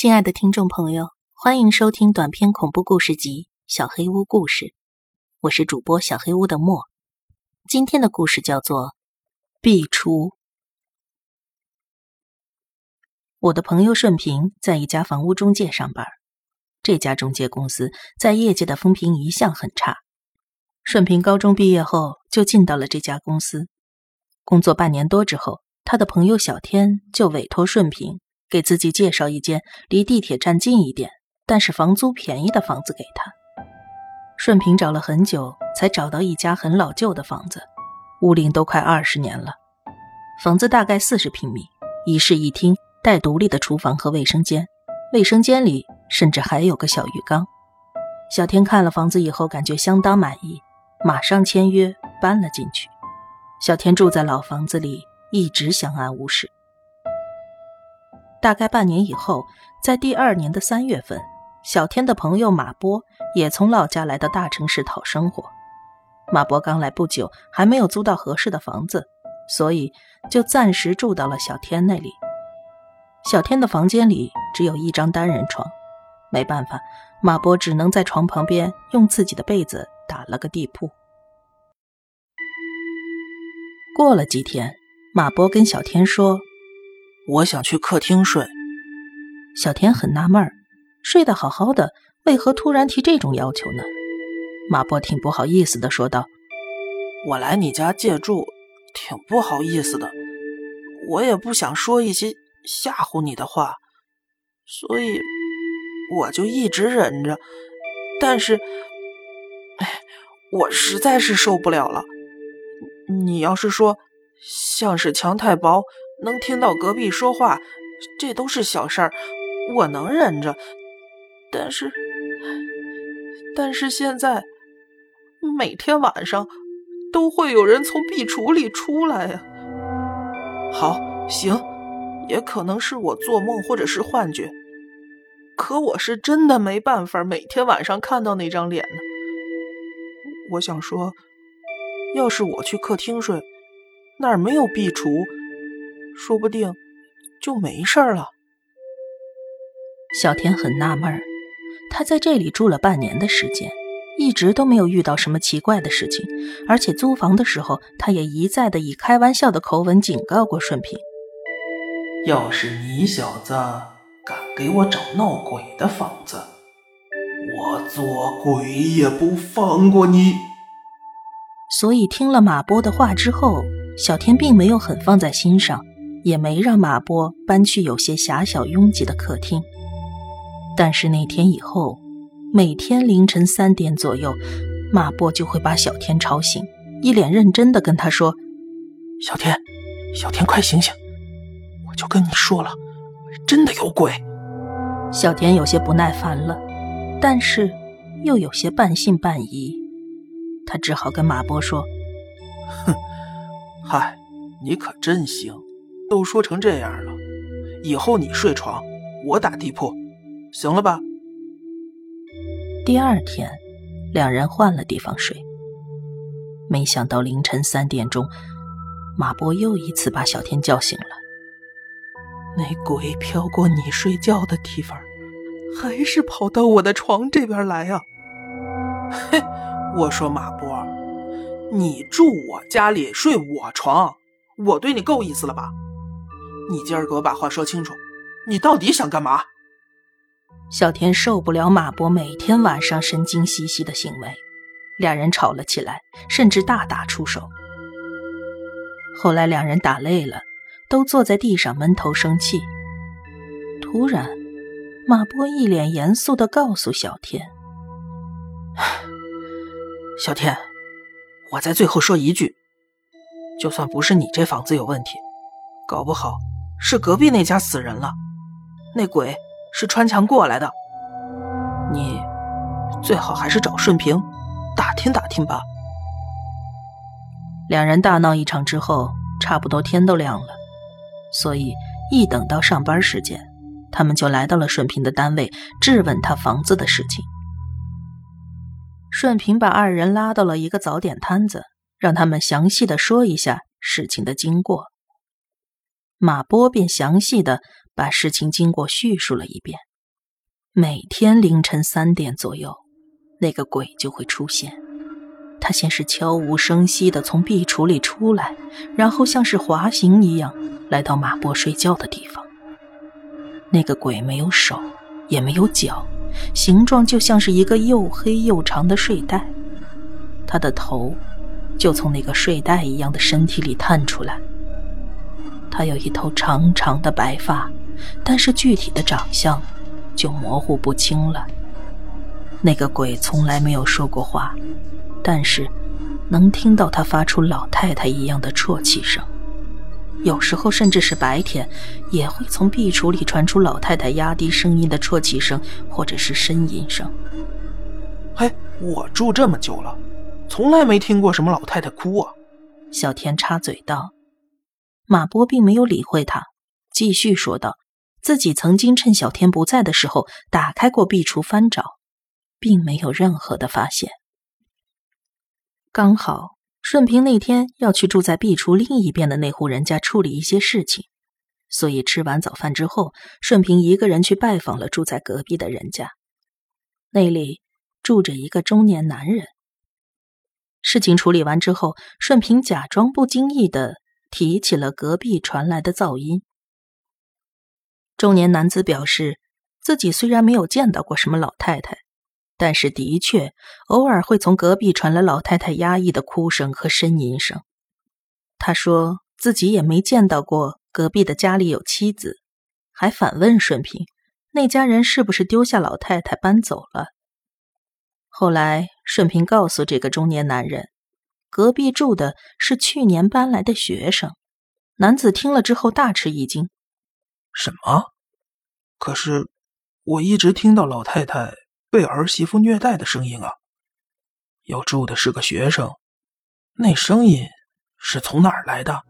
亲爱的听众朋友，欢迎收听短篇恐怖故事集《小黑屋故事》，我是主播小黑屋的莫。今天的故事叫做《壁橱》。我的朋友顺平在一家房屋中介上班，这家中介公司在业界的风评一向很差。顺平高中毕业后就进到了这家公司，工作半年多之后，他的朋友小天就委托顺平。给自己介绍一间离地铁站近一点，但是房租便宜的房子给他。顺平找了很久，才找到一家很老旧的房子，屋龄都快二十年了。房子大概四十平米，一室一厅，带独立的厨房和卫生间，卫生间里甚至还有个小浴缸。小天看了房子以后，感觉相当满意，马上签约搬了进去。小天住在老房子里，一直相安无事。大概半年以后，在第二年的三月份，小天的朋友马波也从老家来到大城市讨生活。马波刚来不久，还没有租到合适的房子，所以就暂时住到了小天那里。小天的房间里只有一张单人床，没办法，马波只能在床旁边用自己的被子打了个地铺。过了几天，马波跟小天说。我想去客厅睡。小田很纳闷儿，睡得好好的，为何突然提这种要求呢？马波挺不好意思的说道：“我来你家借住，挺不好意思的。我也不想说一些吓唬你的话，所以我就一直忍着。但是，哎，我实在是受不了了。你要是说像是墙太薄。”能听到隔壁说话，这都是小事儿，我能忍着。但是，但是现在每天晚上都会有人从壁橱里出来呀。好，行，也可能是我做梦或者是幻觉，可我是真的没办法每天晚上看到那张脸呢。我想说，要是我去客厅睡，那儿没有壁橱。说不定就没事了。小田很纳闷儿，他在这里住了半年的时间，一直都没有遇到什么奇怪的事情，而且租房的时候，他也一再的以开玩笑的口吻警告过顺平：“要是你小子敢给我找闹鬼的房子，我做鬼也不放过你。”所以听了马波的话之后，小天并没有很放在心上。也没让马波搬去有些狭小拥挤的客厅。但是那天以后，每天凌晨三点左右，马波就会把小天吵醒，一脸认真的跟他说：“小天，小天，快醒醒！我就跟你说了，真的有鬼。”小田有些不耐烦了，但是又有些半信半疑，他只好跟马波说：“哼，嗨，你可真行。”都说成这样了，以后你睡床，我打地铺，行了吧？第二天，两人换了地方睡。没想到凌晨三点钟，马波又一次把小天叫醒了。那鬼飘过你睡觉的地方，还是跑到我的床这边来啊？嘿，我说马波，你住我家里睡我床，我对你够意思了吧？你今儿给我把话说清楚，你到底想干嘛？小田受不了马波每天晚上神经兮兮的行为，两人吵了起来，甚至大打出手。后来两人打累了，都坐在地上闷头生气。突然，马波一脸严肃的告诉小天：“小天，我在最后说一句，就算不是你这房子有问题，搞不好……”是隔壁那家死人了，那鬼是穿墙过来的。你最好还是找顺平打听打听吧。两人大闹一场之后，差不多天都亮了，所以一等到上班时间，他们就来到了顺平的单位，质问他房子的事情。顺平把二人拉到了一个早点摊子，让他们详细的说一下事情的经过。马波便详细的把事情经过叙述了一遍。每天凌晨三点左右，那个鬼就会出现。他先是悄无声息的从壁橱里出来，然后像是滑行一样来到马波睡觉的地方。那个鬼没有手，也没有脚，形状就像是一个又黑又长的睡袋。他的头就从那个睡袋一样的身体里探出来。他有一头长长的白发，但是具体的长相就模糊不清了。那个鬼从来没有说过话，但是能听到他发出老太太一样的啜泣声。有时候甚至是白天，也会从壁橱里传出老太太压低声音的啜泣声，或者是呻吟声。嘿，我住这么久了，从来没听过什么老太太哭啊！小田插嘴道。马波并没有理会他，继续说道：“自己曾经趁小天不在的时候打开过壁橱翻找，并没有任何的发现。刚好顺平那天要去住在壁橱另一边的那户人家处理一些事情，所以吃完早饭之后，顺平一个人去拜访了住在隔壁的人家。那里住着一个中年男人。事情处理完之后，顺平假装不经意的。”提起了隔壁传来的噪音。中年男子表示，自己虽然没有见到过什么老太太，但是的确偶尔会从隔壁传来老太太压抑的哭声和呻吟声。他说自己也没见到过隔壁的家里有妻子，还反问顺平，那家人是不是丢下老太太搬走了？后来顺平告诉这个中年男人。隔壁住的是去年搬来的学生，男子听了之后大吃一惊：“什么？可是我一直听到老太太被儿媳妇虐待的声音啊！要住的是个学生，那声音是从哪儿来的？”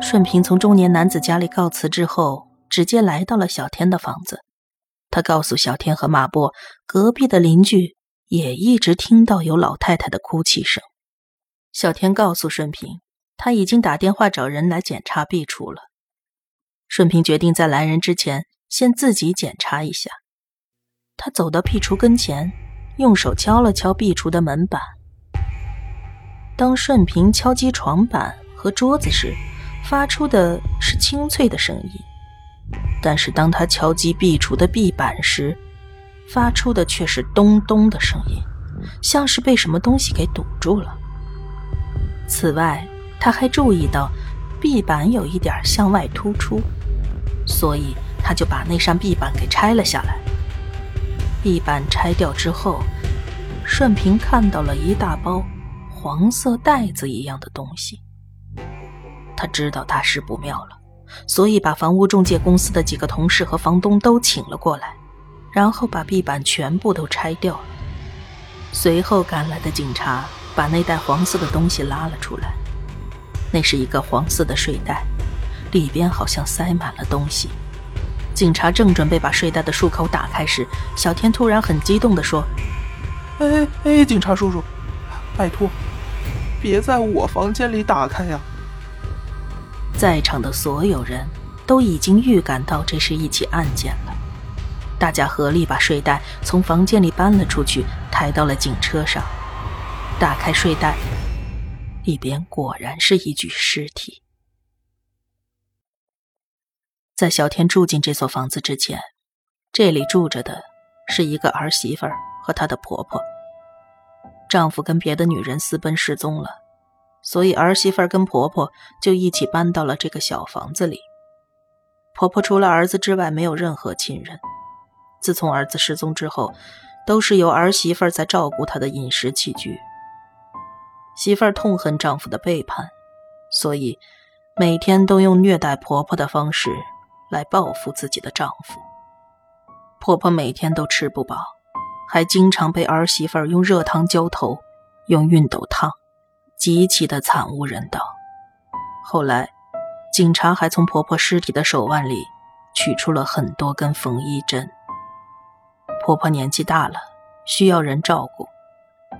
顺平从中年男子家里告辞之后，直接来到了小天的房子。他告诉小天和马波，隔壁的邻居。也一直听到有老太太的哭泣声。小天告诉顺平，他已经打电话找人来检查壁橱了。顺平决定在来人之前先自己检查一下。他走到壁橱跟前，用手敲了敲壁橱的门板。当顺平敲击床板和桌子时，发出的是清脆的声音；但是当他敲击壁橱的壁板时，发出的却是咚咚的声音，像是被什么东西给堵住了。此外，他还注意到壁板有一点向外突出，所以他就把那扇壁板给拆了下来。壁板拆掉之后，顺平看到了一大包黄色袋子一样的东西。他知道大事不妙了，所以把房屋中介公司的几个同事和房东都请了过来。然后把壁板全部都拆掉了。随后赶来的警察把那袋黄色的东西拉了出来。那是一个黄色的睡袋，里边好像塞满了东西。警察正准备把睡袋的束口打开时，小天突然很激动地说：“哎哎，警察叔叔，拜托，别在我房间里打开呀！”在场的所有人都已经预感到这是一起案件了。大家合力把睡袋从房间里搬了出去，抬到了警车上。打开睡袋，里边果然是一具尸体。在小天住进这所房子之前，这里住着的是一个儿媳妇和她的婆婆。丈夫跟别的女人私奔失踪了，所以儿媳妇跟婆婆就一起搬到了这个小房子里。婆婆除了儿子之外，没有任何亲人。自从儿子失踪之后，都是由儿媳妇在照顾他的饮食起居。媳妇儿痛恨丈夫的背叛，所以每天都用虐待婆婆的方式来报复自己的丈夫。婆婆每天都吃不饱，还经常被儿媳妇用热汤浇头，用熨斗烫，极其的惨无人道。后来，警察还从婆婆尸体的手腕里取出了很多根缝衣针。婆婆年纪大了，需要人照顾，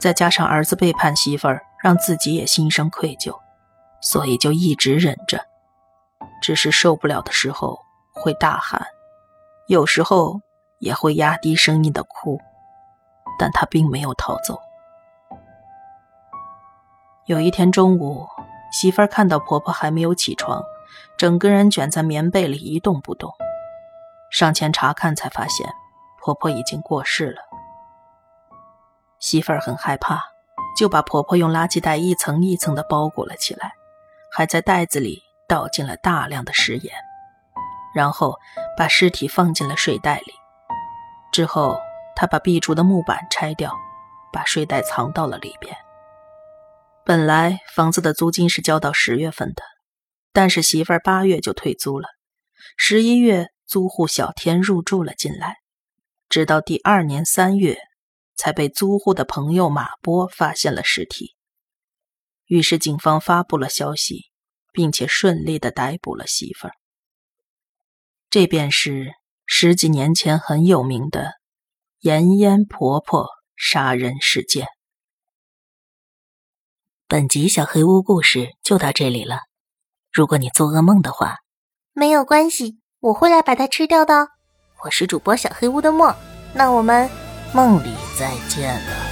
再加上儿子背叛媳妇儿，让自己也心生愧疚，所以就一直忍着。只是受不了的时候会大喊，有时候也会压低声音的哭，但她并没有逃走。有一天中午，媳妇儿看到婆婆还没有起床，整个人卷在棉被里一动不动，上前查看，才发现婆婆已经过世了。媳妇儿很害怕，就把婆婆用垃圾袋一层一层的包裹了起来，还在袋子里倒进了大量的食盐，然后把尸体放进了睡袋里。之后，他把壁橱的木板拆掉，把睡袋藏到了里边。本来房子的租金是交到十月份的，但是媳妇儿八月就退租了，十一月租户小天入住了进来，直到第二年三月。才被租户的朋友马波发现了尸体，于是警方发布了消息，并且顺利的逮捕了媳妇儿。这便是十几年前很有名的妍妍婆婆杀人事件。本集小黑屋故事就到这里了。如果你做噩梦的话，没有关系，我会来把它吃掉的。我是主播小黑屋的墨，那我们。梦里再见了。